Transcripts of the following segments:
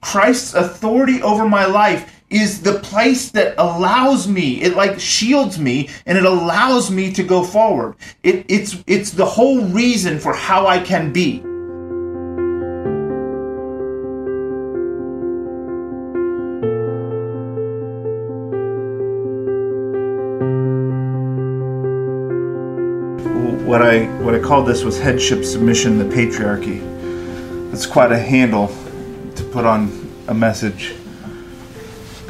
Christ's authority over my life is the place that allows me it like shields me and it allows me to go forward. It, it's it's the whole reason for how i can be. What i what i called this was headship submission the patriarchy. That's quite a handle to put on a message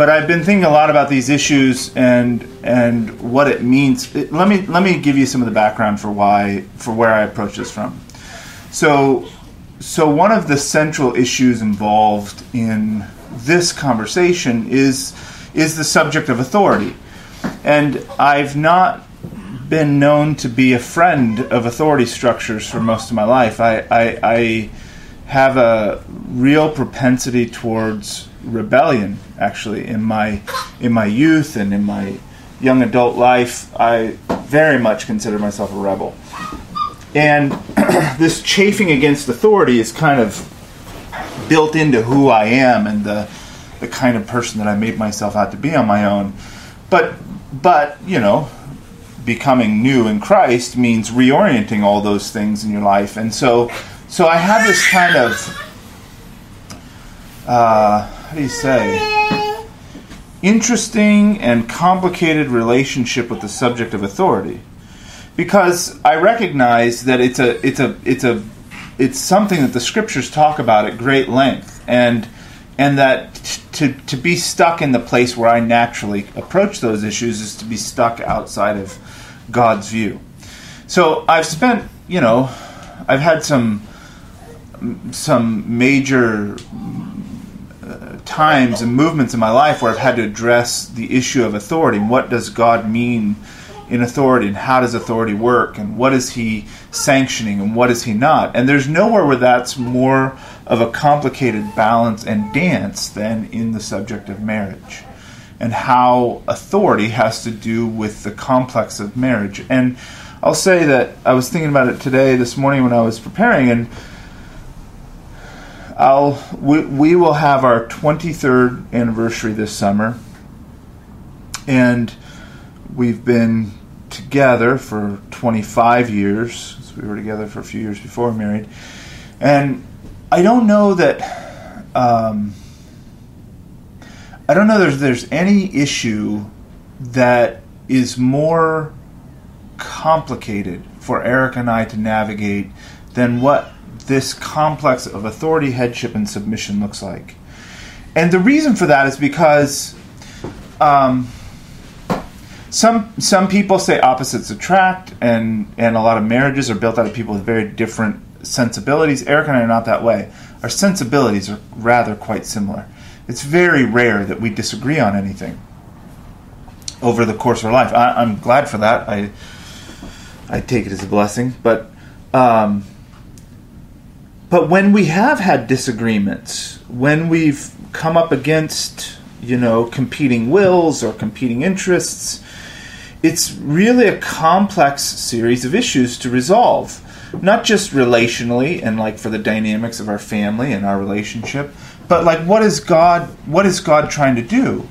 but I've been thinking a lot about these issues and and what it means. Let me let me give you some of the background for why for where I approach this from. So so one of the central issues involved in this conversation is is the subject of authority. And I've not been known to be a friend of authority structures for most of my life. I, I, I have a real propensity towards rebellion actually in my in my youth and in my young adult life i very much consider myself a rebel. And this chafing against authority is kind of built into who i am and the the kind of person that i made myself out to be on my own. But but you know becoming new in christ means reorienting all those things in your life. And so so i have this kind of uh, how do you say, interesting and complicated relationship with the subject of authority. Because I recognize that it's a it's a it's a it's something that the scriptures talk about at great length and and that to to be stuck in the place where I naturally approach those issues is to be stuck outside of God's view. So I've spent, you know, I've had some some major uh, times and movements in my life where I've had to address the issue of authority and what does God mean in authority and how does authority work and what is he sanctioning and what is he not. And there's nowhere where that's more of a complicated balance and dance than in the subject of marriage and how authority has to do with the complex of marriage. And I'll say that I was thinking about it today, this morning when I was preparing, and I'll we, we will have our 23rd anniversary this summer, and we've been together for 25 years. So we were together for a few years before married, and I don't know that. Um, I don't know there's there's any issue that is more complicated for Eric and I to navigate than what this complex of authority, headship, and submission looks like. And the reason for that is because um, some some people say opposites attract, and and a lot of marriages are built out of people with very different sensibilities. Eric and I are not that way. Our sensibilities are rather quite similar. It's very rare that we disagree on anything over the course of our life. I, am glad for that. I I take it as a blessing, but. Um, but when we have had disagreements, when we've come up against, you know, competing wills or competing interests, it's really a complex series of issues to resolve. Not just relationally and like for the dynamics of our family and our relationship, but like what is God what is God trying to do?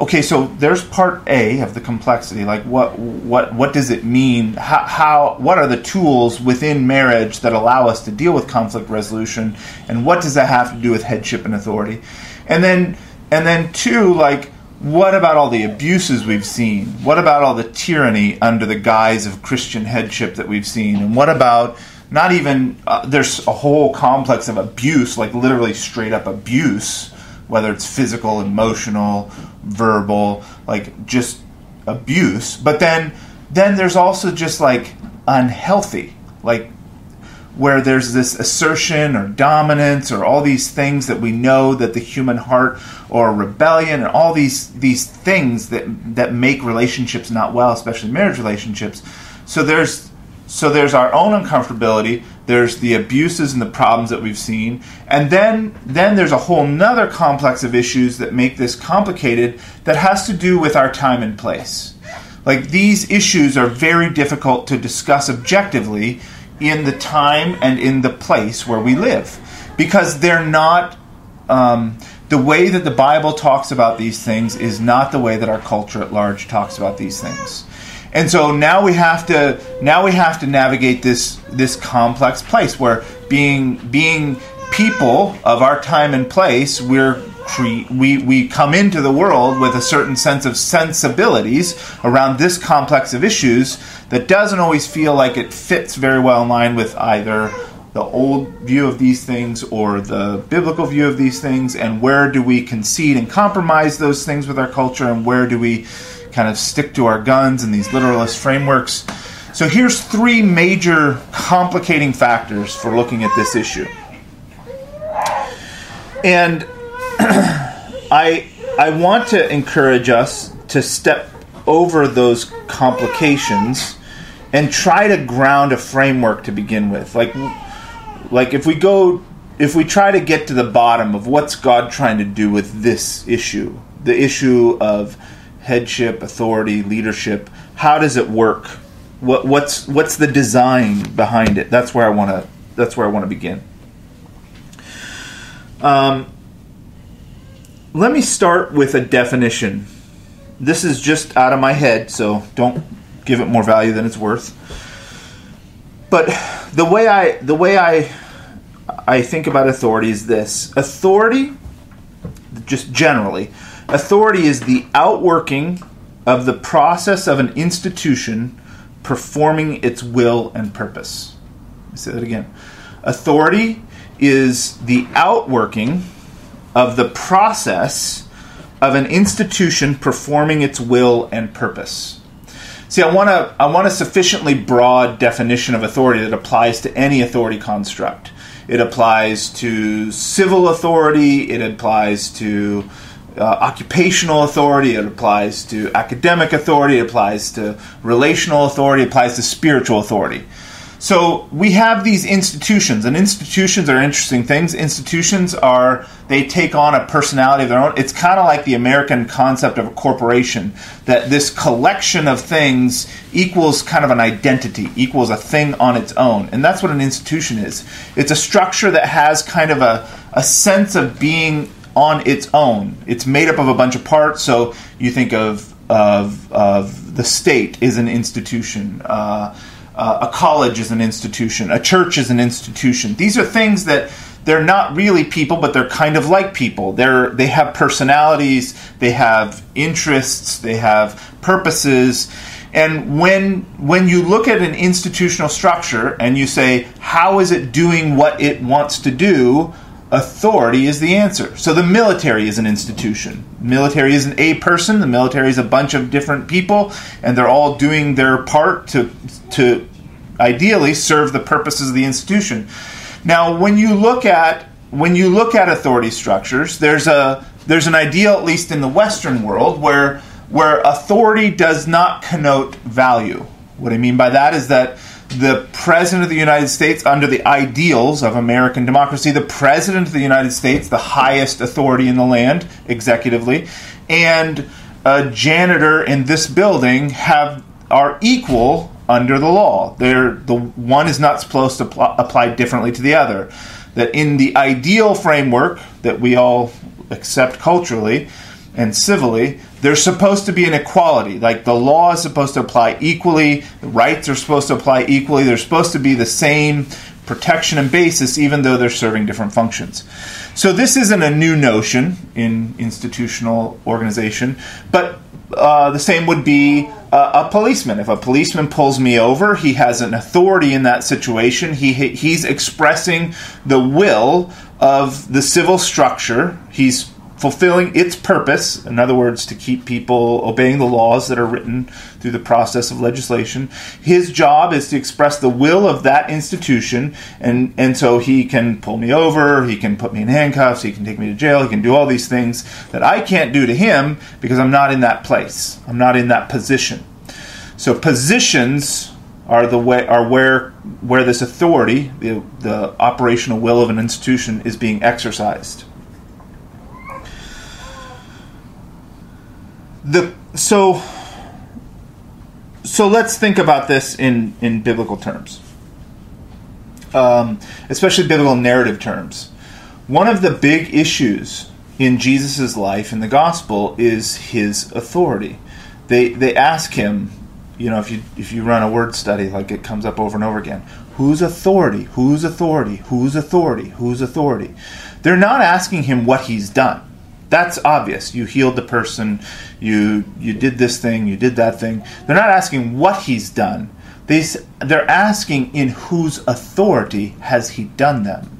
Okay, so there's part A of the complexity. Like, what what what does it mean? How, how what are the tools within marriage that allow us to deal with conflict resolution? And what does that have to do with headship and authority? And then and then two, like, what about all the abuses we've seen? What about all the tyranny under the guise of Christian headship that we've seen? And what about not even uh, there's a whole complex of abuse, like literally straight up abuse whether it's physical, emotional, verbal, like just abuse. But then then there's also just like unhealthy, like where there's this assertion or dominance or all these things that we know that the human heart or rebellion and all these these things that that make relationships not well, especially marriage relationships. So there's so there's our own uncomfortability, there's the abuses and the problems that we've seen, and then then there's a whole nother complex of issues that make this complicated that has to do with our time and place. Like these issues are very difficult to discuss objectively in the time and in the place where we live because they're not um, the way that the Bible talks about these things is not the way that our culture at large talks about these things. And so now we have to now we have to navigate this this complex place where being being people of our time and place, we're we, we come into the world with a certain sense of sensibilities around this complex of issues that doesn't always feel like it fits very well in line with either the old view of these things or the biblical view of these things, and where do we concede and compromise those things with our culture, and where do we kind of stick to our guns and these literalist frameworks. So here's three major complicating factors for looking at this issue. And I I want to encourage us to step over those complications and try to ground a framework to begin with. Like like if we go if we try to get to the bottom of what's God trying to do with this issue, the issue of headship, authority, leadership, how does it work? What, what's what's the design behind it? That's where I want to that's where I want to begin. Um, let me start with a definition. This is just out of my head, so don't give it more value than it's worth. But the way I the way I I think about authority is this authority, just generally, authority is the outworking of the process of an institution performing its will and purpose. Let me say that again. Authority is the outworking of the process of an institution performing its will and purpose. See, I want to I want a sufficiently broad definition of authority that applies to any authority construct. It applies to civil authority. It applies to uh, occupational authority. It applies to academic authority. It applies to relational authority. It applies to spiritual authority. So we have these institutions, and institutions are interesting things. Institutions are they take on a personality of their own. It's kind of like the American concept of a corporation that this collection of things equals kind of an identity, equals a thing on its own, and that's what an institution is. It's a structure that has kind of a, a sense of being on its own. It's made up of a bunch of parts. So you think of of, of the state is an institution. Uh, uh, a college is an institution, a church is an institution. These are things that they're not really people, but they're kind of like people. They're they have personalities, they have interests, they have purposes. And when when you look at an institutional structure and you say, how is it doing what it wants to do? Authority is the answer. So the military is an institution. military isn't a person. The military is a bunch of different people, and they're all doing their part to to ideally serve the purposes of the institution. Now, when you look at when you look at authority structures, there's a there's an ideal, at least in the Western world, where where authority does not connote value. What I mean by that is that the President of the United States, under the ideals of American democracy, the President of the United States, the highest authority in the land, executively, and a janitor in this building have are equal under the law. They're, the one is not supposed to pl- apply differently to the other. That in the ideal framework that we all accept culturally and civilly, there's supposed to be an equality. Like the law is supposed to apply equally, the rights are supposed to apply equally. They're supposed to be the same protection and basis, even though they're serving different functions. So this isn't a new notion in institutional organization, but uh, the same would be uh, a policeman. If a policeman pulls me over, he has an authority in that situation. He he's expressing the will of the civil structure. He's fulfilling its purpose, in other words, to keep people obeying the laws that are written through the process of legislation. His job is to express the will of that institution, and, and so he can pull me over, he can put me in handcuffs, he can take me to jail, he can do all these things that I can't do to him because I'm not in that place. I'm not in that position. So positions are the way are where where this authority, the, the operational will of an institution, is being exercised. The so so let's think about this in in biblical terms, um, especially biblical narrative terms. one of the big issues in Jesus' life in the gospel is his authority. They they ask him, you know, if you if you run a word study, like it comes up over and over again, whose authority, whose authority, whose authority, whose authority. They're not asking him what he's done. That's obvious. You healed the person, you you did this thing, you did that thing. They're not asking what he's done. They they're asking in whose authority has he done them.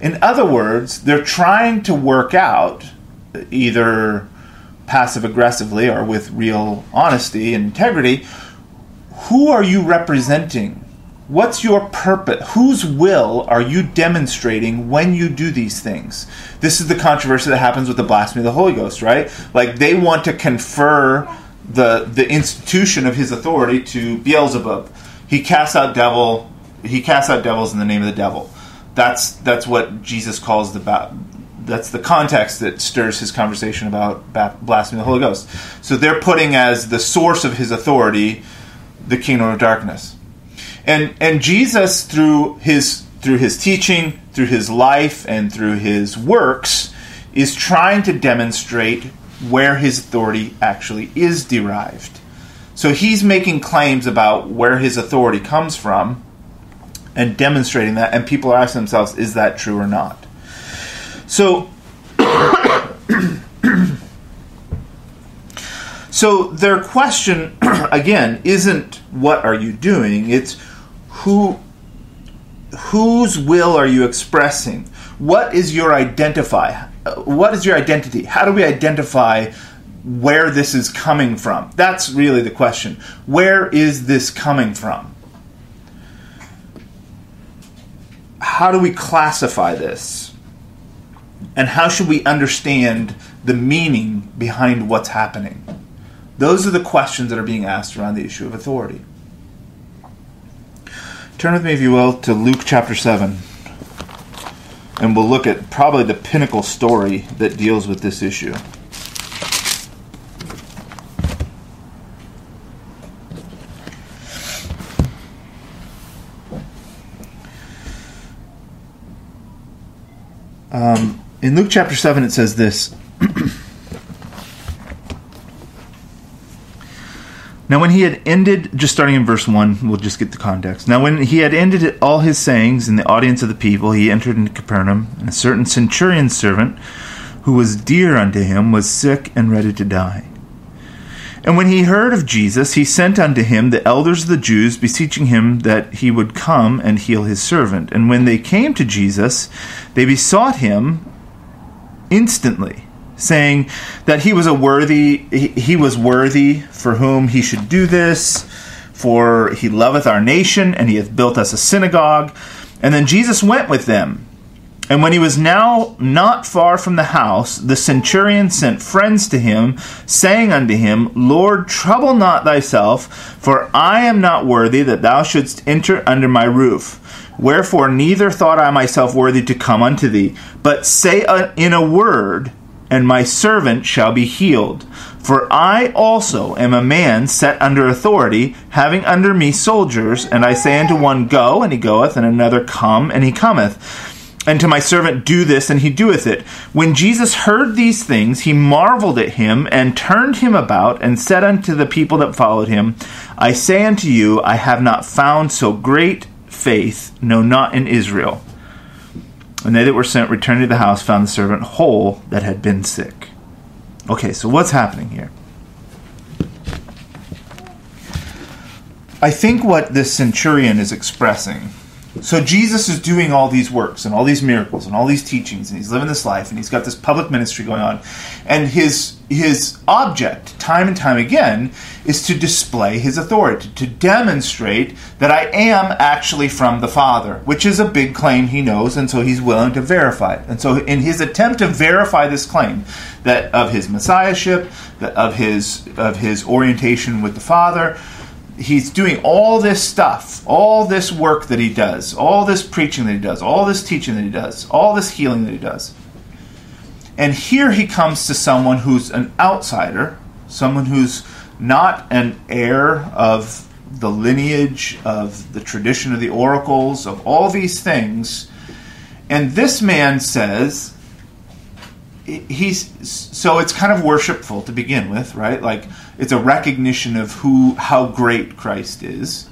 In other words, they're trying to work out either passive aggressively or with real honesty and integrity who are you representing? What's your purpose? Whose will are you demonstrating when you do these things? This is the controversy that happens with the blasphemy of the Holy Ghost, right? Like they want to confer the the institution of his authority to Beelzebub. He casts out devil. He casts out devils in the name of the devil that's that's what Jesus calls the that's the context that stirs his conversation about blasphemy of the Holy Ghost. So they're putting as the source of his authority the kingdom of darkness, and and Jesus through his through his teaching, through his life, and through his works is trying to demonstrate where his authority actually is derived. So he's making claims about where his authority comes from and demonstrating that, and people are asking themselves, is that true or not? So, so their question again isn't what are you doing; it's who whose will are you expressing? What is your identify? What is your identity? How do we identify where this is coming from? That's really the question. Where is this coming from? how do we classify this? And how should we understand the meaning behind what's happening? Those are the questions that are being asked around the issue of authority. Turn with me, if you will, to Luke chapter 7. And we'll look at probably the pinnacle story that deals with this issue. Um, in Luke chapter 7, it says this. Now, when he had ended, just starting in verse 1, we'll just get the context. Now, when he had ended all his sayings in the audience of the people, he entered into Capernaum, and a certain centurion's servant, who was dear unto him, was sick and ready to die. And when he heard of Jesus, he sent unto him the elders of the Jews, beseeching him that he would come and heal his servant. And when they came to Jesus, they besought him instantly, saying that he was a worthy he was worthy for whom he should do this, for he loveth our nation, and he hath built us a synagogue. And then Jesus went with them. And when he was now not far from the house, the centurion sent friends to him, saying unto him, Lord, trouble not thyself, for I am not worthy that thou shouldst enter under my roof. Wherefore neither thought I myself worthy to come unto thee, but say in a word, and my servant shall be healed. For I also am a man set under authority, having under me soldiers, and I say unto one, Go, and he goeth, and another, Come, and he cometh and to my servant, do this, and he doeth it. When Jesus heard these things, he marveled at him, and turned him about, and said unto the people that followed him, I say unto you, I have not found so great faith, no, not in Israel. And they that were sent returned to the house, found the servant whole that had been sick. Okay, so what's happening here? I think what this centurion is expressing so Jesus is doing all these works and all these miracles and all these teachings, and he's living this life, and he's got this public ministry going on, and his his object, time and time again, is to display his authority, to demonstrate that I am actually from the Father, which is a big claim he knows, and so he's willing to verify it. And so, in his attempt to verify this claim that of his messiahship, of his of his orientation with the Father he's doing all this stuff, all this work that he does, all this preaching that he does, all this teaching that he does, all this healing that he does. And here he comes to someone who's an outsider, someone who's not an heir of the lineage, of the tradition of the oracles, of all these things. And this man says, he's so it's kind of worshipful to begin with, right? Like it's a recognition of who how great Christ is.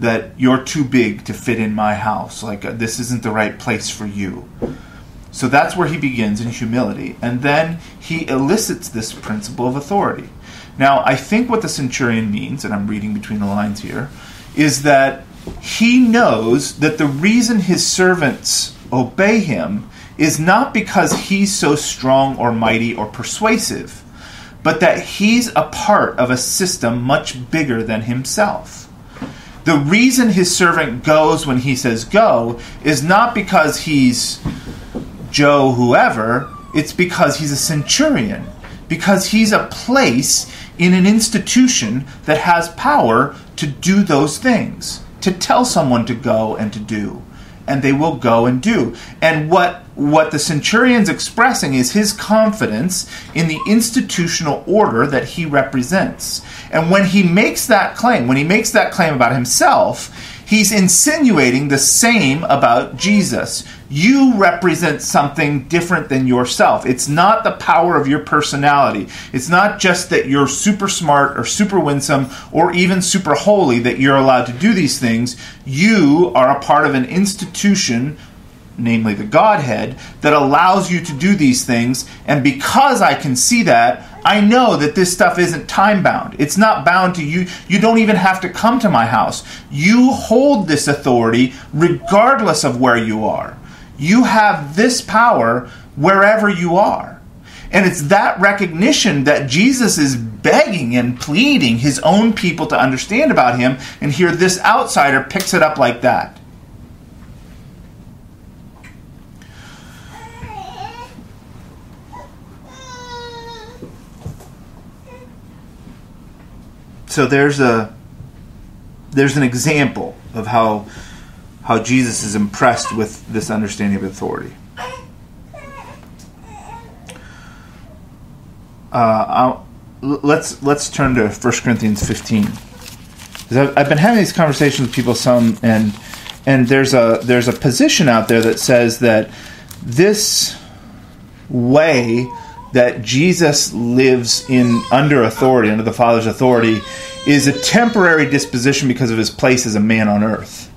That you're too big to fit in my house. Like uh, this isn't the right place for you. So that's where he begins in humility, and then he elicits this principle of authority. Now, I think what the centurion means, and I'm reading between the lines here, is that he knows that the reason his servants obey him is not because he's so strong or mighty or persuasive, but that he's a part of a system much bigger than himself. The reason his servant goes when he says go is not because he's Joe whoever, it's because he's a centurion, because he's a place in an institution that has power to do those things, to tell someone to go and to do and they will go and do. And what what the centurion's expressing is his confidence in the institutional order that he represents. And when he makes that claim, when he makes that claim about himself, he's insinuating the same about Jesus you represent something different than yourself. It's not the power of your personality. It's not just that you're super smart or super winsome or even super holy that you're allowed to do these things. You are a part of an institution namely the Godhead, that allows you to do these things. And because I can see that, I know that this stuff isn't time bound. It's not bound to you. You don't even have to come to my house. You hold this authority regardless of where you are. You have this power wherever you are. And it's that recognition that Jesus is begging and pleading his own people to understand about him. And here, this outsider picks it up like that. So there's a there's an example of how how Jesus is impressed with this understanding of authority. Uh, let's let's turn to 1 Corinthians 15. I've, I've been having these conversations with people some, and and there's a there's a position out there that says that this way that Jesus lives in under authority, under the Father's authority, is a temporary disposition because of his place as a man on earth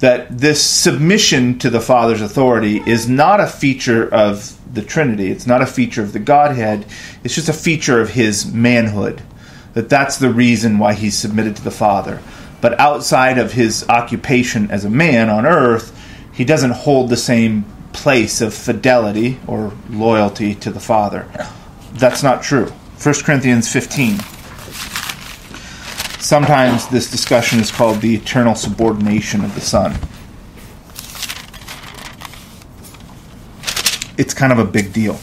that this submission to the Father's authority is not a feature of the Trinity. It's not a feature of the Godhead. It's just a feature of his manhood. That that's the reason why he's submitted to the Father. But outside of his occupation as a man on earth, he doesn't hold the same place of fidelity or loyalty to the Father. That's not true. 1 Corinthians 15. Sometimes this discussion is called the eternal subordination of the Son. It's kind of a big deal,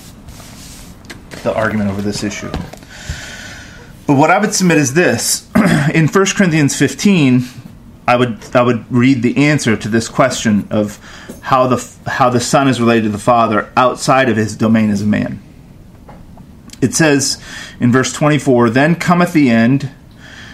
the argument over this issue. But what I would submit is this in 1 Corinthians 15, I would I would read the answer to this question of how the how the son is related to the father outside of his domain as a man. It says in verse 24, then cometh the end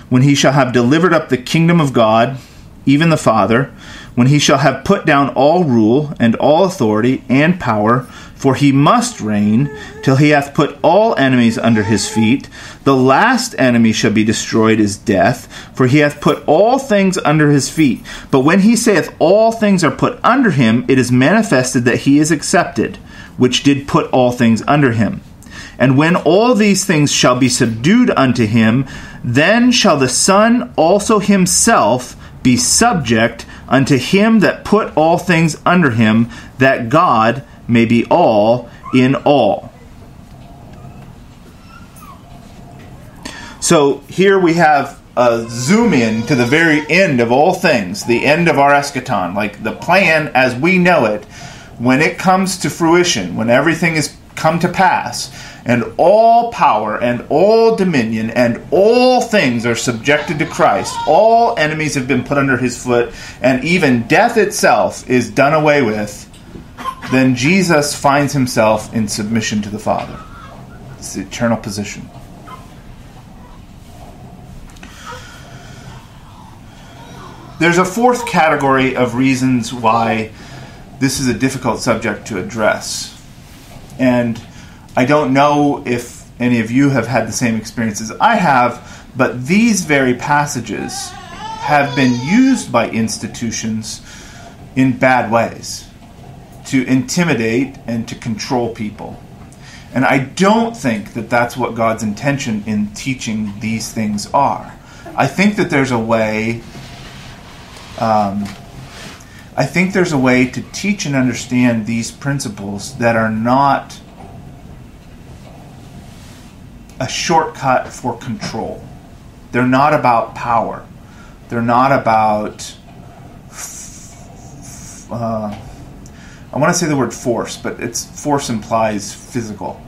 when he shall have delivered up the kingdom of God, even the Father, when he shall have put down all rule and all authority and power, for he must reign till he hath put all enemies under his feet. The last enemy shall be destroyed is death, for he hath put all things under his feet. But when he saith all things are put under him, it is manifested that he is accepted, which did put all things under him. And when all these things shall be subdued unto him, then shall the Son also himself be subject unto him that put all things under him, that God may be all in all. So here we have a zoom in to the very end of all things, the end of our eschaton, like the plan as we know it, when it comes to fruition, when everything is come to pass and all power and all dominion and all things are subjected to Christ. All enemies have been put under his foot, and even death itself is done away with. Then Jesus finds himself in submission to the Father. It's the eternal position. There's a fourth category of reasons why this is a difficult subject to address. And I don't know if any of you have had the same experiences I have, but these very passages have been used by institutions in bad ways to intimidate and to control people. And I don't think that that's what God's intention in teaching these things are. I think that there's a way. Um, I think there's a way to teach and understand these principles that are not a shortcut for control. They're not about power. They're not about. Uh, I want to say the word force, but it's force implies physical.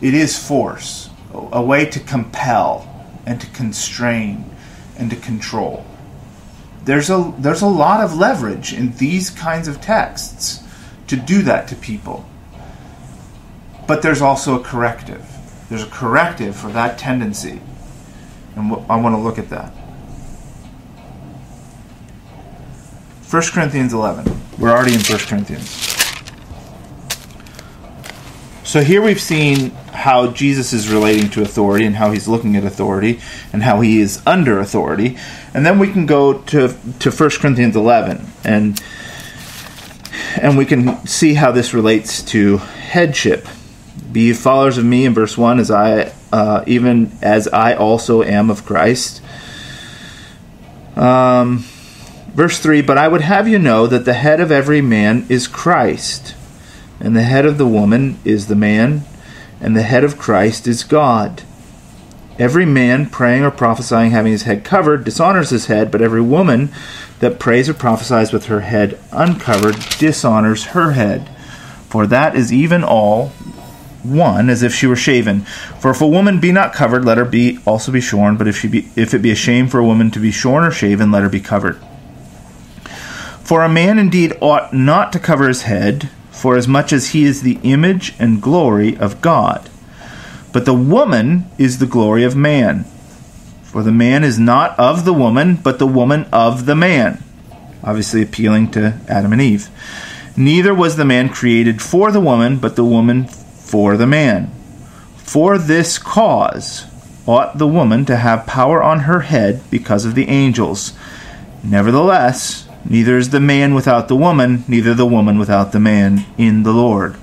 It is force, a way to compel and to constrain and to control. There's a there's a lot of leverage in these kinds of texts to do that to people. But there's also a corrective. There's a corrective for that tendency. And I want to look at that. 1 Corinthians 11. We're already in 1 Corinthians. So here we've seen how Jesus is relating to authority and how he's looking at authority and how he is under authority. And then we can go to, to 1 Corinthians 11 and and we can see how this relates to headship. Be followers of me in verse 1 as I uh, even as I also am of Christ. Um, verse 3 But I would have you know that the head of every man is Christ, and the head of the woman is the man, and the head of Christ is God. Every man praying or prophesying having his head covered dishonors his head, but every woman that prays or prophesies with her head uncovered dishonors her head. For that is even all one as if she were shaven. For if a woman be not covered, let her be also be shorn. But if she be, if it be a shame for a woman to be shorn or shaven, let her be covered. For a man indeed ought not to cover his head, for as much as he is the image and glory of God. But the woman is the glory of man. For the man is not of the woman, but the woman of the man. Obviously, appealing to Adam and Eve. Neither was the man created for the woman, but the woman for the man. For this cause ought the woman to have power on her head because of the angels. Nevertheless, neither is the man without the woman, neither the woman without the man in the Lord.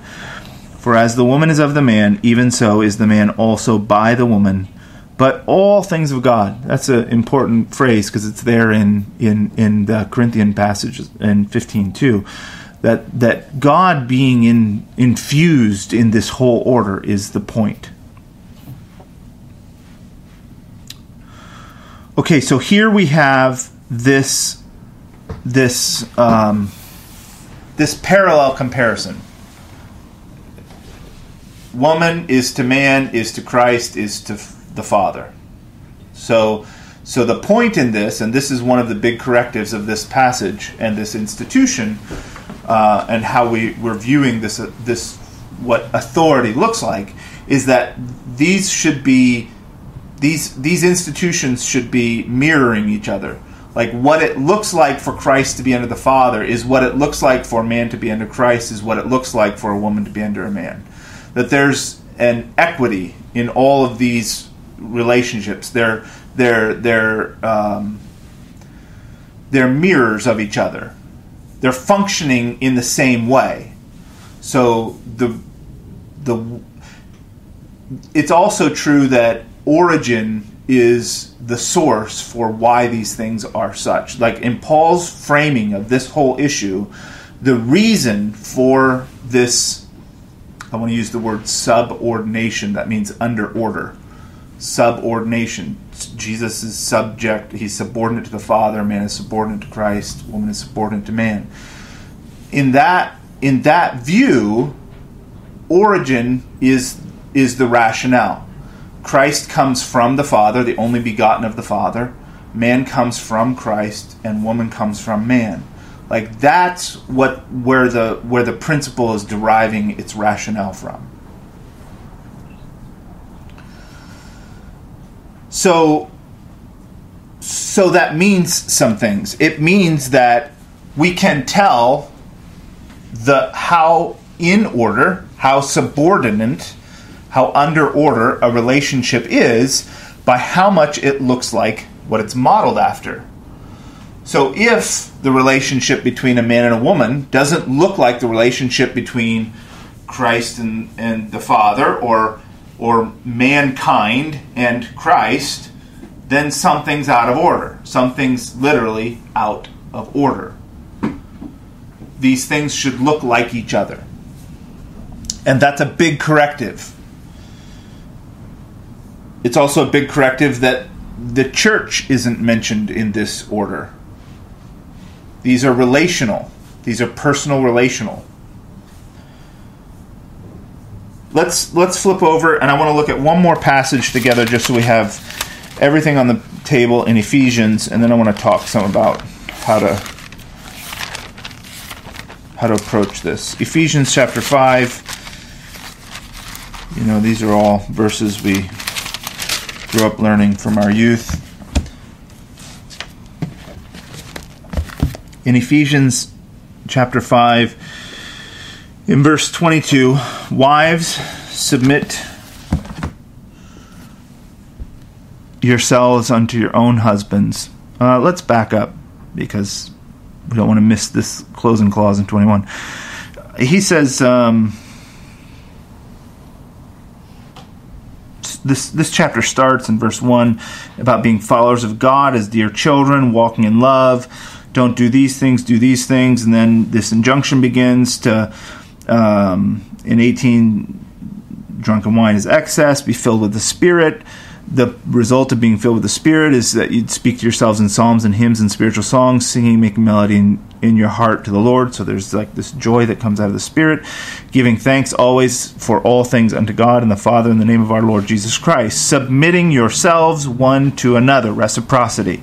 For as the woman is of the man, even so is the man also by the woman. But all things of God. That's an important phrase because it's there in, in, in the Corinthian passage in 15 too that that God being in, infused in this whole order is the point. Okay, so here we have this this um, this parallel comparison. Woman is to man, is to Christ, is to the Father. So, so the point in this, and this is one of the big correctives of this passage and this institution, uh, and how we, we're viewing this uh, this what authority looks like is that these should be these these institutions should be mirroring each other. Like what it looks like for Christ to be under the Father is what it looks like for a man to be under Christ is what it looks like for a woman to be under a man. That there's an equity in all of these relationships. They're they're they're um, they're mirrors of each other they're functioning in the same way. So the the it's also true that origin is the source for why these things are such. Like in Paul's framing of this whole issue, the reason for this I want to use the word subordination that means under order. Subordination Jesus is subject, he's subordinate to the Father, man is subordinate to Christ, woman is subordinate to man. In that in that view, origin is is the rationale. Christ comes from the Father, the only begotten of the Father. Man comes from Christ and woman comes from man. Like that's what where the where the principle is deriving its rationale from. So so that means some things. It means that we can tell the how in order, how subordinate, how under order a relationship is by how much it looks like what it's modeled after. So if the relationship between a man and a woman doesn't look like the relationship between Christ and, and the Father or or mankind and Christ, then something's out of order. Something's literally out of order. These things should look like each other. And that's a big corrective. It's also a big corrective that the church isn't mentioned in this order. These are relational, these are personal relational. Let's let's flip over and I want to look at one more passage together just so we have everything on the table in Ephesians and then I want to talk some about how to how to approach this. Ephesians chapter 5 you know these are all verses we grew up learning from our youth. In Ephesians chapter 5, in verse 22, wives, submit yourselves unto your own husbands. Uh, let's back up because we don't want to miss this closing clause in 21. He says, um, this this chapter starts in verse 1 about being followers of God as dear children, walking in love. Don't do these things, do these things. And then this injunction begins to, um, in 18, drunken wine is excess, be filled with the Spirit the result of being filled with the Spirit is that you'd speak to yourselves in psalms and hymns and spiritual songs, singing, making melody in, in, your heart to the Lord. So there's like this joy that comes out of the Spirit, giving thanks always for all things unto God and the Father in the name of our Lord Jesus Christ, submitting yourselves one to another, reciprocity,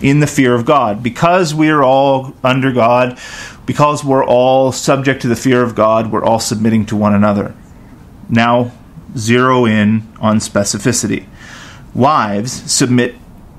in the fear of God. Because we are all under God, because we're all subject to the fear of God, we're all submitting to one another. Now, zero in on specificity Wives, submit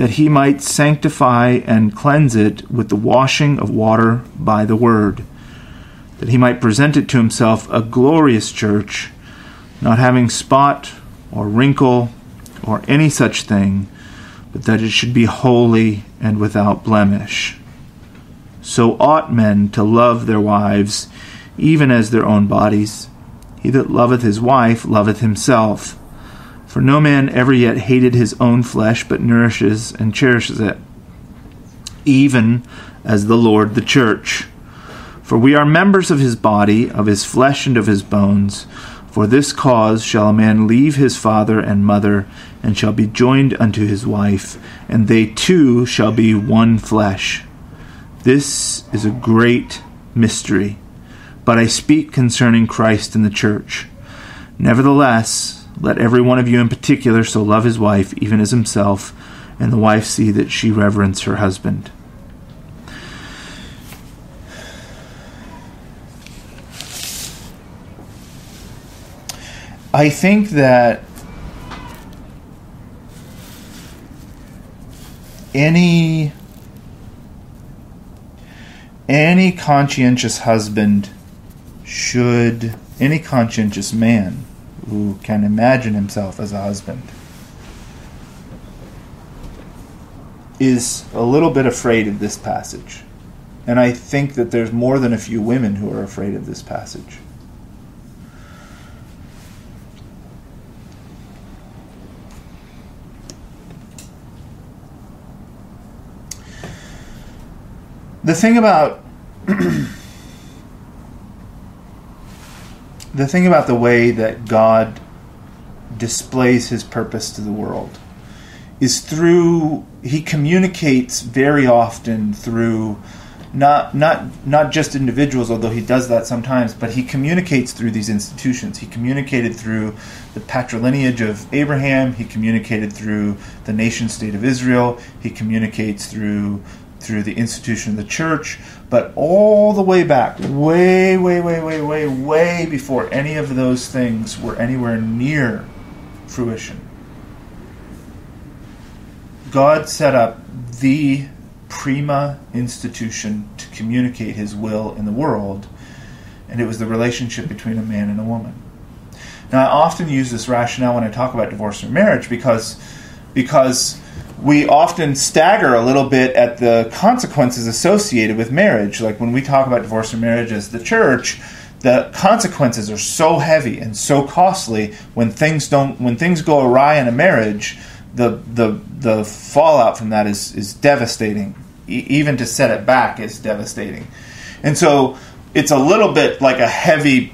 that he might sanctify and cleanse it with the washing of water by the word, that he might present it to himself a glorious church, not having spot or wrinkle or any such thing, but that it should be holy and without blemish. So ought men to love their wives, even as their own bodies. He that loveth his wife loveth himself. For no man ever yet hated his own flesh, but nourishes and cherishes it, even as the Lord the church. For we are members of his body, of his flesh and of his bones. For this cause shall a man leave his father and mother, and shall be joined unto his wife, and they two shall be one flesh. This is a great mystery, but I speak concerning Christ and the church. Nevertheless, let every one of you in particular so love his wife, even as himself, and the wife see that she reverence her husband. I think that any any conscientious husband should any conscientious man who can imagine himself as a husband is a little bit afraid of this passage. And I think that there's more than a few women who are afraid of this passage. The thing about the thing about the way that God displays his purpose to the world is through he communicates very often through not not not just individuals, although he does that sometimes, but he communicates through these institutions. He communicated through the patrilineage of Abraham. He communicated through the nation state of Israel. He communicates through through the institution of the church, but all the way back, way, way, way, way, way, way before any of those things were anywhere near fruition. God set up the prima institution to communicate his will in the world, and it was the relationship between a man and a woman. Now, I often use this rationale when I talk about divorce or marriage because, because we often stagger a little bit at the consequences associated with marriage. Like when we talk about divorce or marriage as the church, the consequences are so heavy and so costly when things don't when things go awry in a marriage the the the fallout from that is is devastating. E- even to set it back is devastating, and so it's a little bit like a heavy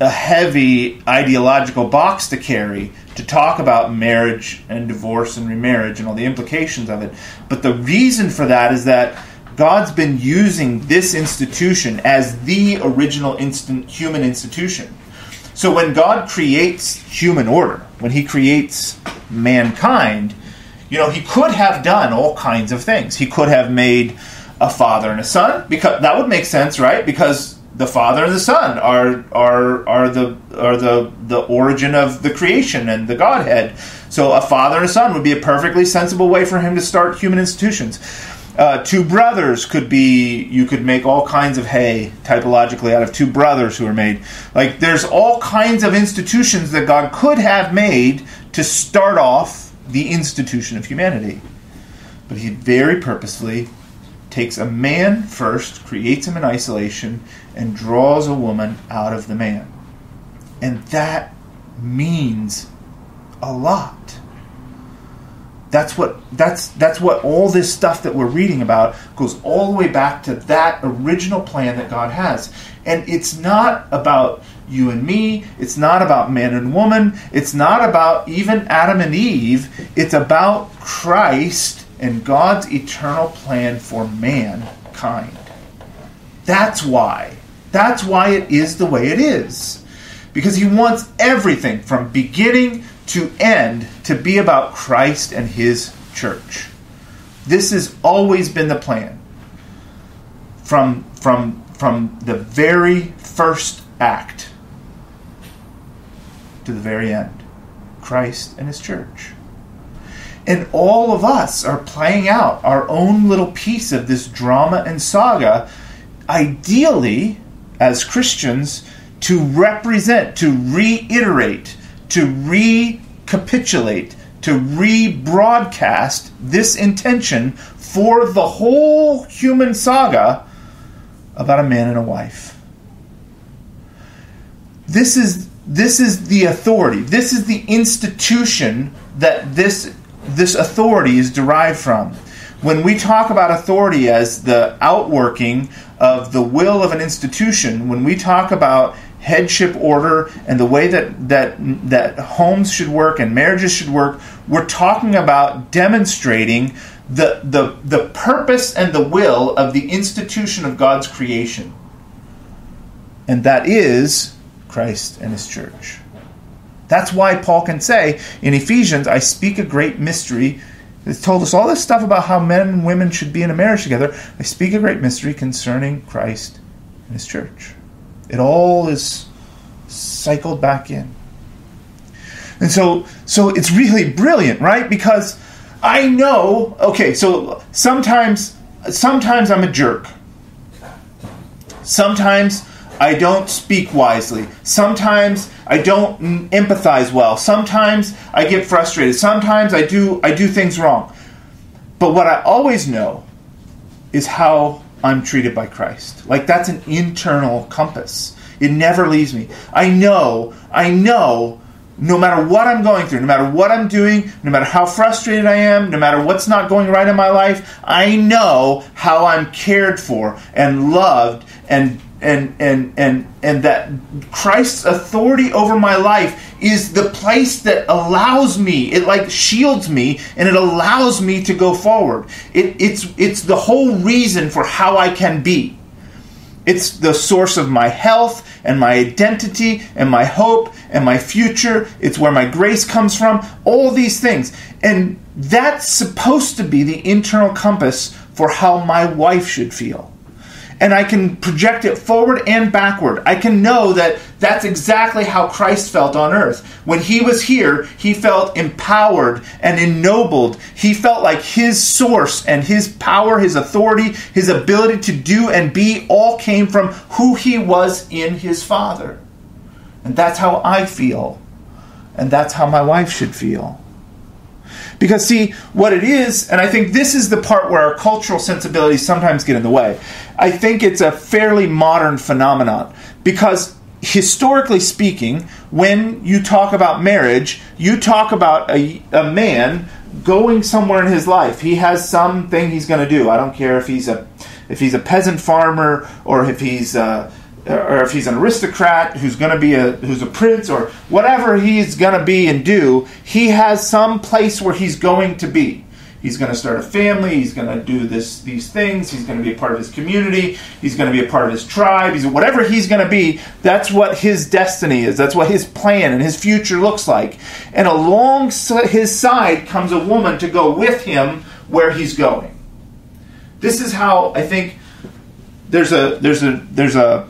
a heavy ideological box to carry to talk about marriage and divorce and remarriage and all the implications of it. But the reason for that is that God's been using this institution as the original instant human institution. So when God creates human order, when he creates mankind, you know, he could have done all kinds of things. He could have made a father and a son because that would make sense, right? Because the father and the son are are are the are the the origin of the creation and the Godhead. So a father and a son would be a perfectly sensible way for him to start human institutions. Uh, two brothers could be you could make all kinds of hay typologically out of two brothers who are made. Like there's all kinds of institutions that God could have made to start off the institution of humanity. But he very purposefully takes a man first, creates him in isolation, and draws a woman out of the man. And that means a lot. That's what that's that's what all this stuff that we're reading about goes all the way back to that original plan that God has. And it's not about you and me. It's not about man and woman. It's not about even Adam and Eve. It's about Christ and God's eternal plan for mankind. That's why. That's why it is the way it is. Because he wants everything from beginning to end to be about Christ and his church. This has always been the plan. From, from, from the very first act to the very end. Christ and his church. And all of us are playing out our own little piece of this drama and saga, ideally, as Christians, to represent, to reiterate, to recapitulate, to rebroadcast this intention for the whole human saga about a man and a wife. This is this is the authority. This is the institution that this this authority is derived from. When we talk about authority as the outworking of the will of an institution, when we talk about headship order and the way that that that homes should work and marriages should work, we're talking about demonstrating the the the purpose and the will of the institution of God's creation. And that is Christ and his church. That's why Paul can say in Ephesians, I speak a great mystery. It's told us all this stuff about how men and women should be in a marriage together. I speak a great mystery concerning Christ and his church. It all is cycled back in. And so so it's really brilliant, right? Because I know, okay, so sometimes sometimes I'm a jerk. Sometimes I don't speak wisely. Sometimes I don't empathize well. Sometimes I get frustrated. Sometimes I do I do things wrong. But what I always know is how I'm treated by Christ. Like that's an internal compass. It never leaves me. I know, I know no matter what I'm going through, no matter what I'm doing, no matter how frustrated I am, no matter what's not going right in my life, I know how I'm cared for and loved and and and and and that Christ's authority over my life is the place that allows me it like shields me and it allows me to go forward. It, it's it's the whole reason for how I can be. It's the source of my health and my identity and my hope and my future. It's where my grace comes from. All these things. And that's supposed to be the internal compass for how my wife should feel and I can project it forward and backward. I can know that that's exactly how Christ felt on earth. When he was here, he felt empowered and ennobled. He felt like his source and his power, his authority, his ability to do and be all came from who he was in his Father. And that's how I feel. And that's how my wife should feel. Because, see, what it is, and I think this is the part where our cultural sensibilities sometimes get in the way. I think it's a fairly modern phenomenon. Because, historically speaking, when you talk about marriage, you talk about a, a man going somewhere in his life. He has something he's going to do. I don't care if he's a if he's a peasant farmer or if he's uh, or if he's an aristocrat who's going to be a who's a prince or whatever he's going to be and do, he has some place where he's going to be. He's going to start a family. He's going to do this these things. He's going to be a part of his community. He's going to be a part of his tribe. He's whatever he's going to be. That's what his destiny is. That's what his plan and his future looks like. And along his side comes a woman to go with him where he's going. This is how I think there's a there's a there's a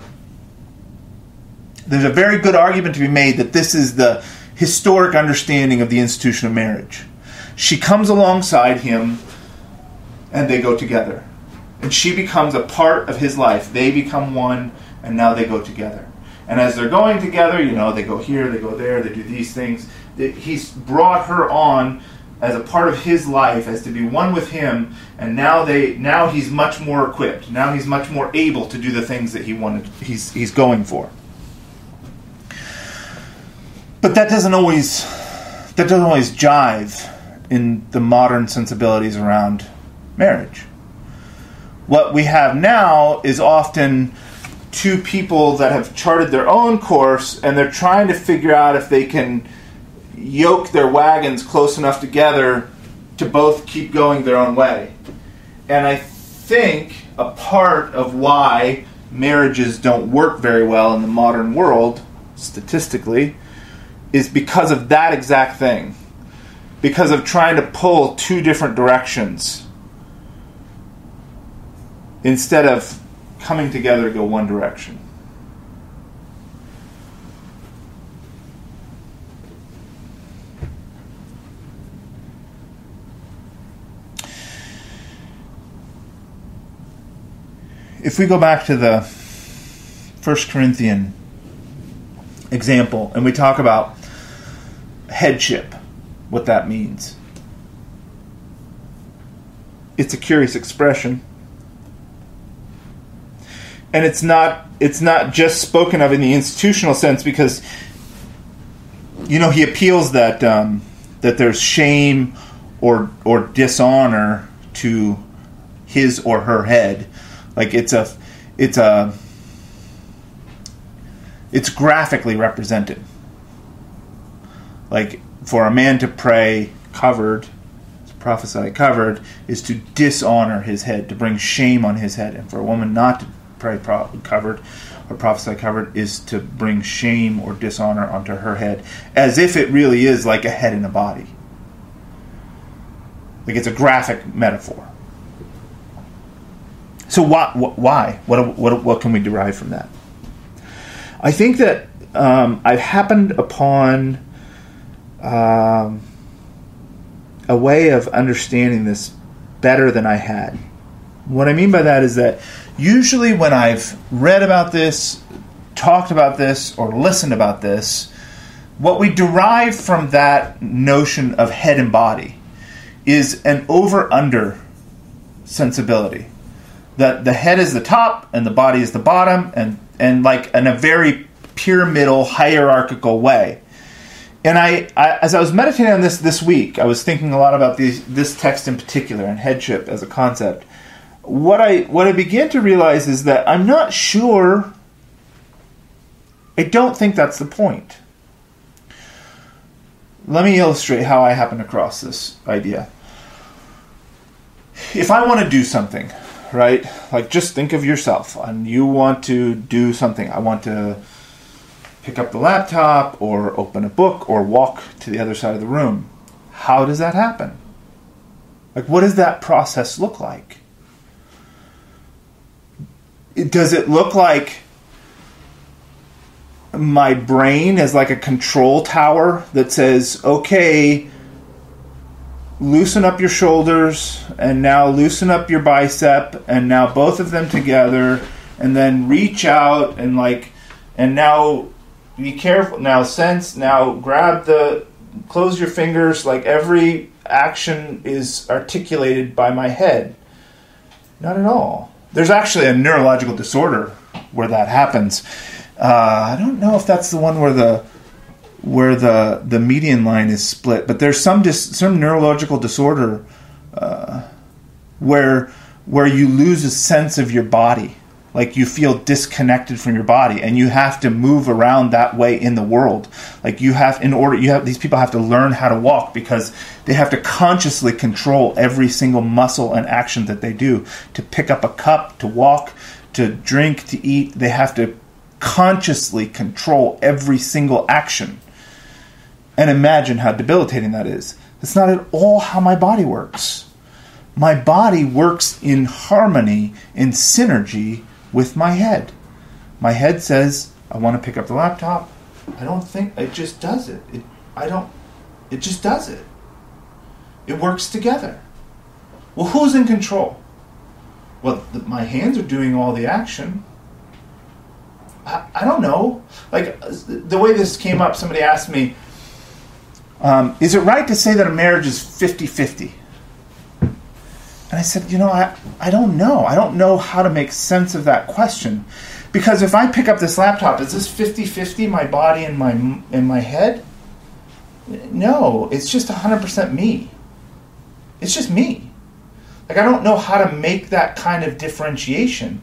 there's a very good argument to be made that this is the historic understanding of the institution of marriage. She comes alongside him and they go together. And she becomes a part of his life. They become one and now they go together. And as they're going together, you know, they go here, they go there, they do these things. He's brought her on as a part of his life as to be one with him and now they now he's much more equipped now he's much more able to do the things that he wanted he's he's going for but that doesn't always that doesn't always jive in the modern sensibilities around marriage. What we have now is often two people that have charted their own course and they're trying to figure out if they can yoke their wagons close enough together to both keep going their own way. And I think a part of why marriages don't work very well in the modern world, statistically, is because of that exact thing. Because of trying to pull two different directions instead of coming together to go one direction. If we go back to the First Corinthian example and we talk about headship, what that means. It's a curious expression. And it's not it's not just spoken of in the institutional sense because you know he appeals that um, that there's shame or or dishonor to his or her head like it's a it's a it's graphically represented like for a man to pray covered, to prophesy covered, is to dishonor his head, to bring shame on his head, and for a woman not to pray pro- covered or prophesy covered is to bring shame or dishonor onto her head, as if it really is like a head in a body. Like it's a graphic metaphor. So why? Why? What, what, what can we derive from that? I think that um, I've happened upon um, a way of understanding this better than I had. What I mean by that is that usually when I've read about this, talked about this, or listened about this, what we derive from that notion of head and body is an over under sensibility. That the head is the top and the body is the bottom, and, and like in a very pyramidal, hierarchical way and I, I, as I was meditating on this this week, I was thinking a lot about these, this text in particular and headship as a concept. What I what I began to realize is that I'm not sure I don't think that's the point. Let me illustrate how I happen across this idea. If I want to do something, right? Like just think of yourself and you want to do something. I want to pick up the laptop or open a book or walk to the other side of the room. How does that happen? Like, what does that process look like? Does it look like my brain is like a control tower that says, okay, loosen up your shoulders and now loosen up your bicep and now both of them together and then reach out and like and now be careful. Now sense now grab the close your fingers like every action is articulated by my head. Not at all. There's actually a neurological disorder where that happens. Uh, i don't know if that's the one where the where the the median line is split. But there's some dis, some neurological disorder uh, where where you lose a sense of your body, like you feel disconnected from your body, and you have to move around that way in the world. Like you have in order you have these people have to learn how to walk because they have to consciously control every single muscle and action that they do to pick up a cup, to walk, to drink, to eat. They have to consciously control every single action and imagine how debilitating that is. That's not at all how my body works. My body works in harmony, in synergy with my head. My head says, I want to pick up the laptop. I don't think it just does it. it I don't it just does it. It works together. Well, who's in control? Well, the, my hands are doing all the action. I, I don't know. Like the way this came up, somebody asked me, um, is it right to say that a marriage is 50 50? And I said, you know, I, I don't know. I don't know how to make sense of that question. Because if I pick up this laptop, is this 50 50 my body and my, and my head? No, it's just 100% me. It's just me. Like, I don't know how to make that kind of differentiation.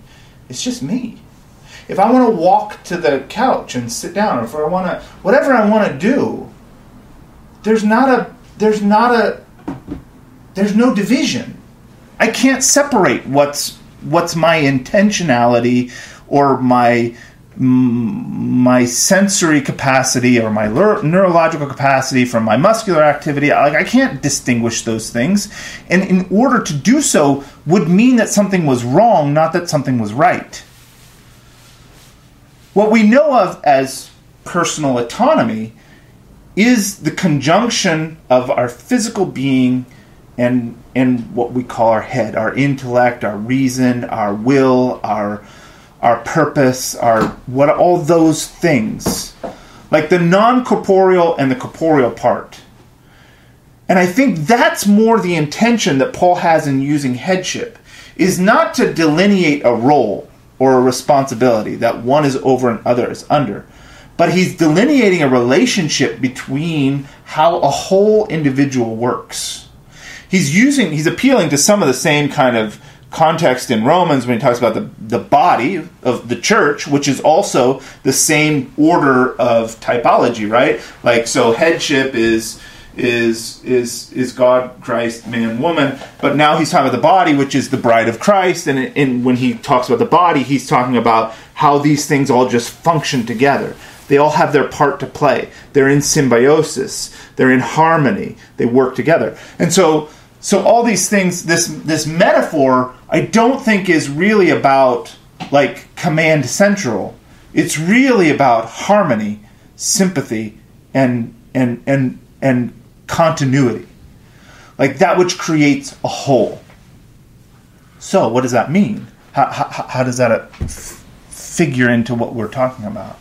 It's just me. If I want to walk to the couch and sit down, or if I want to, whatever I want to do, there's not a there's not a there's no division. I can't separate what's what's my intentionality or my my sensory capacity or my neurological capacity from my muscular activity. Like i can't distinguish those things. And in order to do so would mean that something was wrong not that something was right. What we know of as personal autonomy is the conjunction of our physical being and and what we call our head, our intellect, our reason, our will, our our purpose, our what all those things. Like the non-corporeal and the corporeal part. And I think that's more the intention that Paul has in using headship is not to delineate a role or a responsibility that one is over and other is under, but he's delineating a relationship between how a whole individual works. He's using, he's appealing to some of the same kind of context in Romans when he talks about the, the body of the church, which is also the same order of typology, right? Like, so headship is is is is God, Christ, man, woman. But now he's talking about the body, which is the bride of Christ. And, and when he talks about the body, he's talking about how these things all just function together. They all have their part to play. They're in symbiosis. They're in harmony. They work together. And so so all these things this this metaphor I don't think is really about like command central. It's really about harmony, sympathy and and and and continuity. Like that which creates a whole. So, what does that mean? How, how, how does that uh, figure into what we're talking about?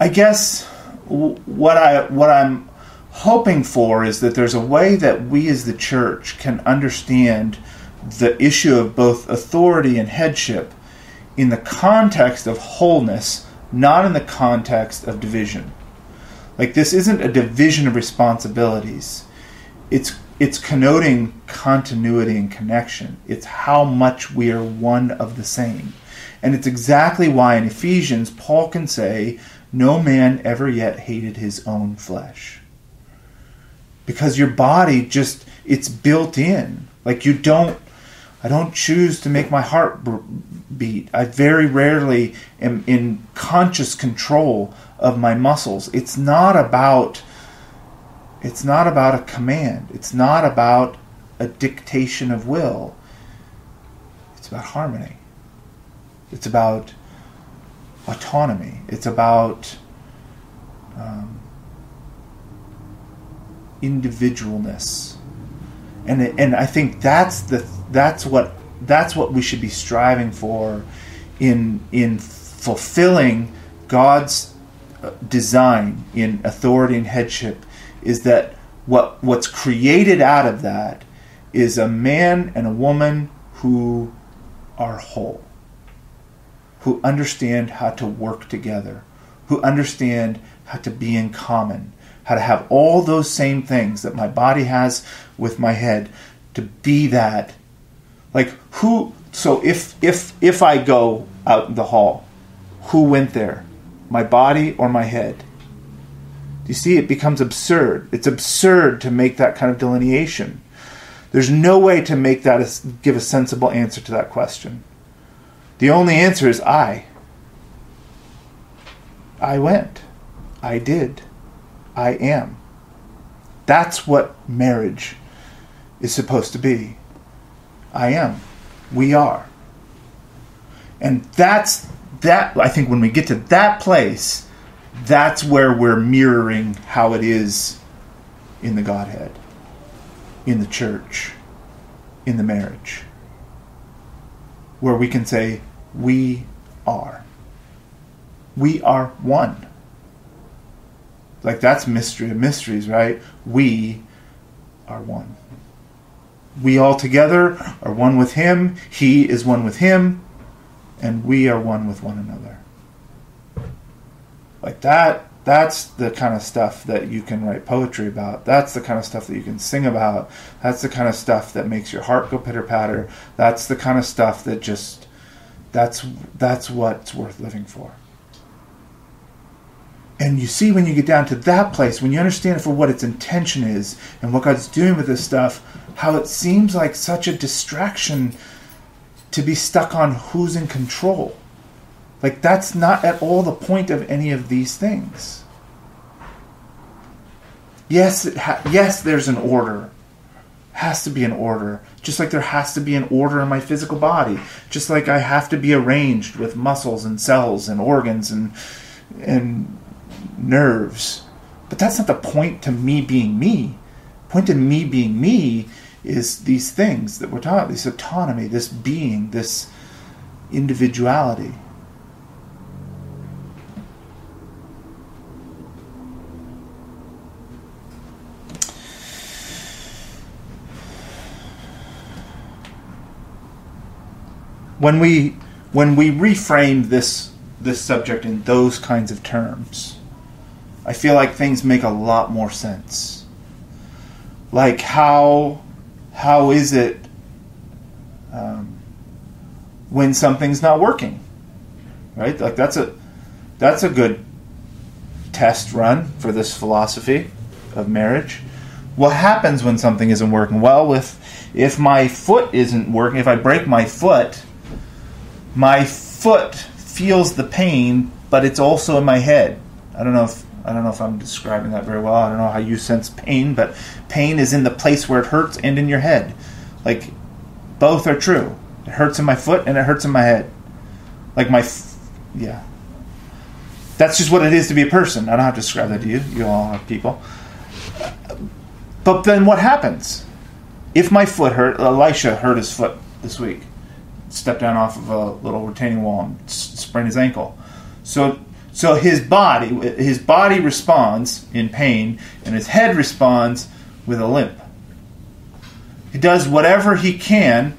I guess what I what I'm hoping for is that there's a way that we as the church can understand the issue of both authority and headship in the context of wholeness, not in the context of division. Like this isn't a division of responsibilities. It's it's connoting continuity and connection. It's how much we are one of the same. And it's exactly why in Ephesians, Paul can say, No man ever yet hated his own flesh. Because your body just, it's built in. Like you don't, I don't choose to make my heart beat. I very rarely am in conscious control of my muscles. It's not about, it's not about a command. It's not about a dictation of will. It's about harmony. It's about autonomy. It's about um, individualness, and and I think that's the that's what that's what we should be striving for in in fulfilling God's uh, design in authority and headship is that what what's created out of that is a man and a woman who are whole, who understand how to work together, who understand how to be in common, how to have all those same things that my body has with my head, to be that. Like who so if if if I go out in the hall, who went there? My body or my head? Do you see it becomes absurd. It's absurd to make that kind of delineation. There's no way to make that a, give a sensible answer to that question. The only answer is I. I went. I did. I am. That's what marriage is supposed to be. I am. We are. And that's that I think when we get to that place, that's where we're mirroring how it is in the Godhead in the church, in the marriage, where we can say, We are. We are one. Like that's mystery of mysteries, right? We are one. We all together are one with Him, He is one with Him, and we are one with one another. Like that that's the kind of stuff that you can write poetry about. That's the kind of stuff that you can sing about. That's the kind of stuff that makes your heart go pitter patter. That's the kind of stuff that just that's that's what's worth living for. And you see when you get down to that place, when you understand for what its intention is and what God's doing with this stuff, how it seems like such a distraction to be stuck on who's in control. Like, that's not at all the point of any of these things. Yes, ha- yes, there's an order. Has to be an order. Just like there has to be an order in my physical body. Just like I have to be arranged with muscles and cells and organs and and nerves. But that's not the point to me being me. Point to me being me is these things that we're taught, this autonomy, this being, this individuality. When we when we reframe this this subject in those kinds of terms, I feel like things make a lot more sense. Like how how is it um, when something's not working, right? Like that's a that's a good test run for this philosophy of marriage. What happens when something isn't working? Well, if if my foot isn't working, if I break my foot, my foot feels the pain, but it's also in my head. I don't know if I don't know if I'm describing that very well. I don't know how you sense pain, but pain is in the place where it hurts and in your head. Like both are true. It hurts in my foot and it hurts in my head. Like my f- yeah. That's just what it is to be a person. I don't have to describe that to you. You all are people. But then what happens? If my foot hurt, Elisha hurt his foot this week stepped down off of a little retaining wall and sprained his ankle. So so his body his body responds in pain and his head responds with a limp. He does whatever he can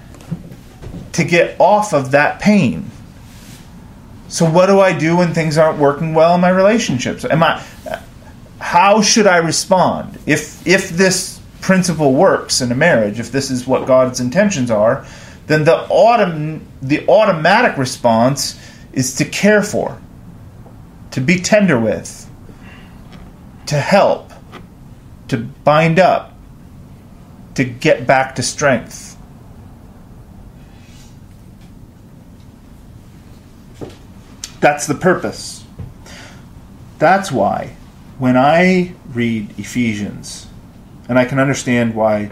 to get off of that pain. So what do I do when things aren't working well in my relationships? Am I how should I respond? If if this principle works in a marriage, if this is what God's intentions are, then the autom- the automatic response is to care for, to be tender with, to help, to bind up, to get back to strength. That's the purpose. That's why when I read Ephesians, and I can understand why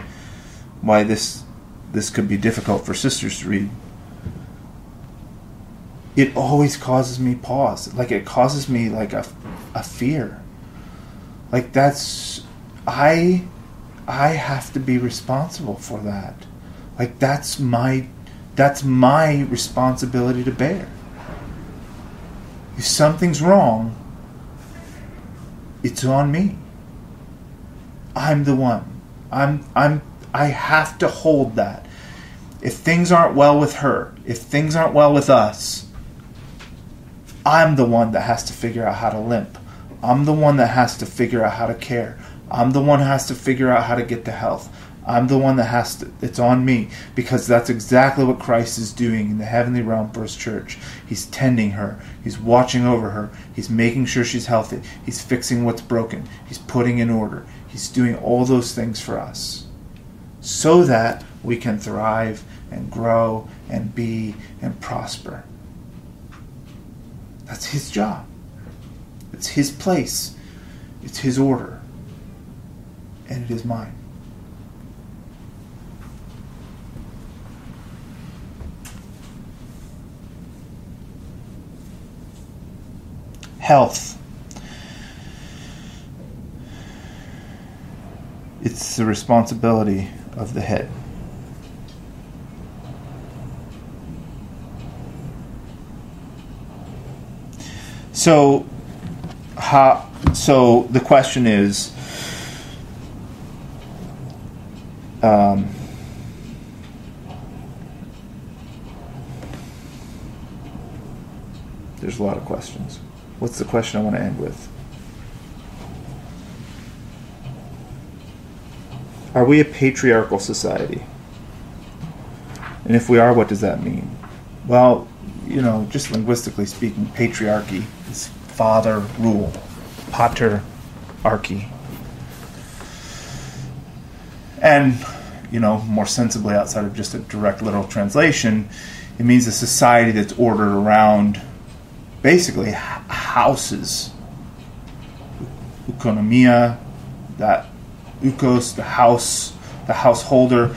why this this could be difficult for sisters to read. It always causes me pause. Like it causes me like a, a fear. Like that's I I have to be responsible for that. Like that's my that's my responsibility to bear. If something's wrong, it's on me. I'm the one. I'm I'm I have to hold that. If things aren't well with her, if things aren't well with us, I'm the one that has to figure out how to limp. I'm the one that has to figure out how to care. I'm the one that has to figure out how to get to health. I'm the one that has to, it's on me because that's exactly what Christ is doing in the heavenly realm for his church. He's tending her, he's watching over her, he's making sure she's healthy, he's fixing what's broken, he's putting in order, he's doing all those things for us so that we can thrive and grow and be and prosper. That's his job. It's his place. It's his order. And it is mine. Health. It's the responsibility of the head. So, how, so the question is, um, there's a lot of questions. What's the question I want to end with? Are we a patriarchal society? And if we are, what does that mean? Well, you know, just linguistically speaking, patriarchy is father rule, pater archy. And, you know, more sensibly outside of just a direct literal translation, it means a society that's ordered around basically houses. Oikonomia, that oikos, the house, the householder,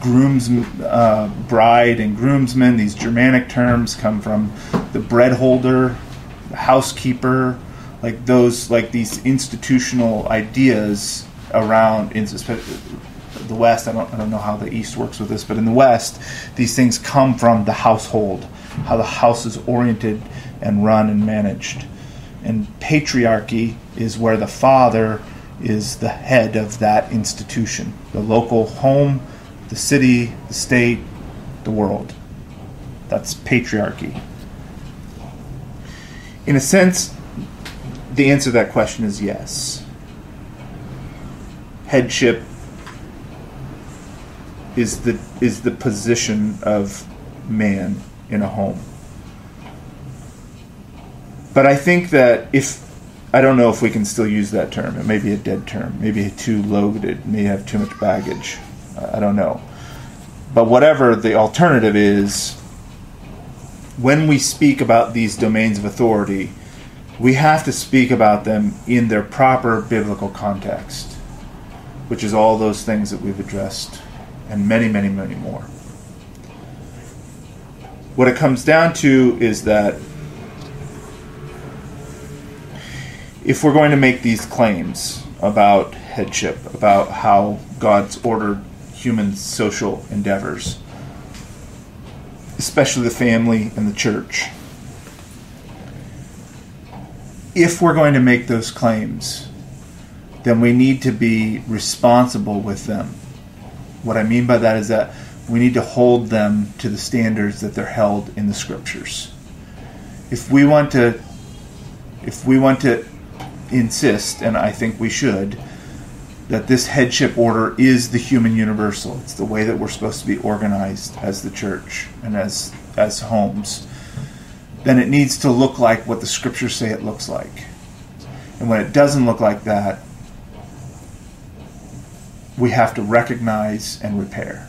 grooms, uh, bride, and groomsmen. These Germanic terms come from the bread holder, the housekeeper, like those, like these institutional ideas around in the West. I don't, I don't know how the East works with this, but in the West, these things come from the household, how the house is oriented and run and managed. And patriarchy is where the father is the head of that institution the local home, the city, the state, the world. That's patriarchy. In a sense, the answer to that question is yes. Headship is the is the position of man in a home. But I think that if I don't know if we can still use that term. It may be a dead term, maybe too loaded, may have too much baggage. I don't know. But whatever the alternative is, when we speak about these domains of authority, we have to speak about them in their proper biblical context, which is all those things that we've addressed, and many, many, many more. What it comes down to is that if we're going to make these claims about headship, about how God's ordered human social endeavors, especially the family and the church, if we're going to make those claims, then we need to be responsible with them. What I mean by that is that we need to hold them to the standards that they're held in the scriptures. If we want to if we want to insist, and I think we should, that this headship order is the human universal. It's the way that we're supposed to be organized as the church and as as homes. Then it needs to look like what the scriptures say it looks like. And when it doesn't look like that, we have to recognize and repair.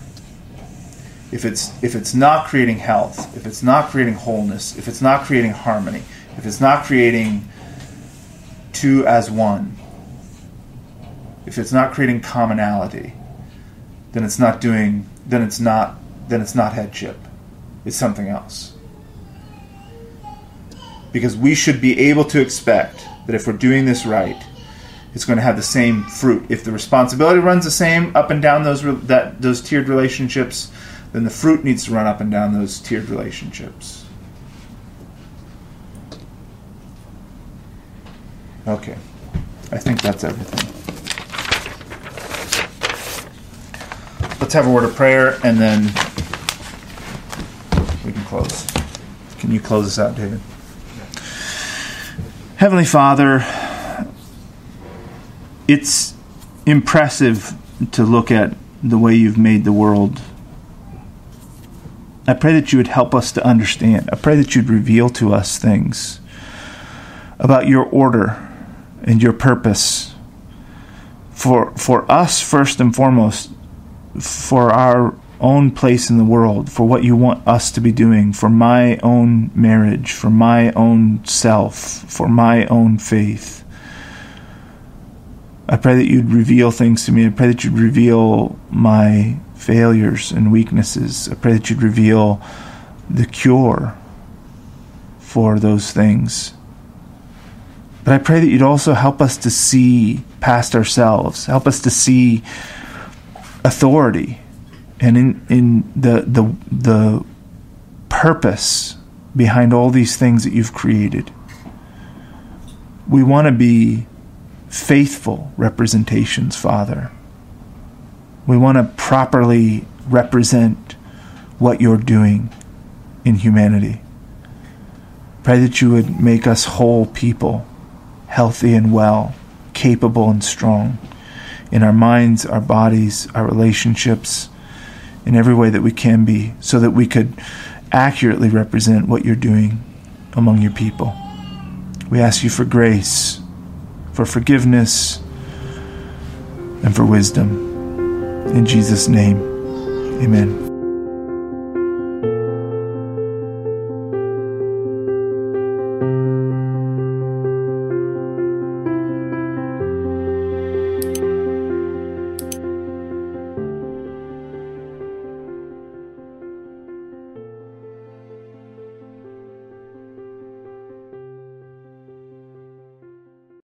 If it's if it's not creating health, if it's not creating wholeness, if it's not creating harmony, if it's not creating two as one, if it's not creating commonality, then it's not doing then it's not then it's not headship. It's something else. Because we should be able to expect that if we're doing this right, it's going to have the same fruit. If the responsibility runs the same up and down those that those tiered relationships, then the fruit needs to run up and down those tiered relationships. Okay. I think that's everything. Let's have a word of prayer and then we can close. Can you close us out, David? Heavenly Father, it's impressive to look at the way you've made the world. I pray that you would help us to understand. I pray that you'd reveal to us things about your order and your purpose for for us first and foremost for our own place in the world, for what you want us to be doing, for my own marriage, for my own self, for my own faith. I pray that you'd reveal things to me. I pray that you'd reveal my failures and weaknesses. I pray that you'd reveal the cure for those things. But I pray that you'd also help us to see past ourselves, help us to see authority and in, in the, the, the purpose behind all these things that you've created. We want to be faithful representations, Father. We want to properly represent what you're doing in humanity. Pray that you would make us whole people, healthy and well, capable and strong in our minds, our bodies, our relationships, in every way that we can be, so that we could accurately represent what you're doing among your people. We ask you for grace, for forgiveness, and for wisdom. In Jesus' name, amen.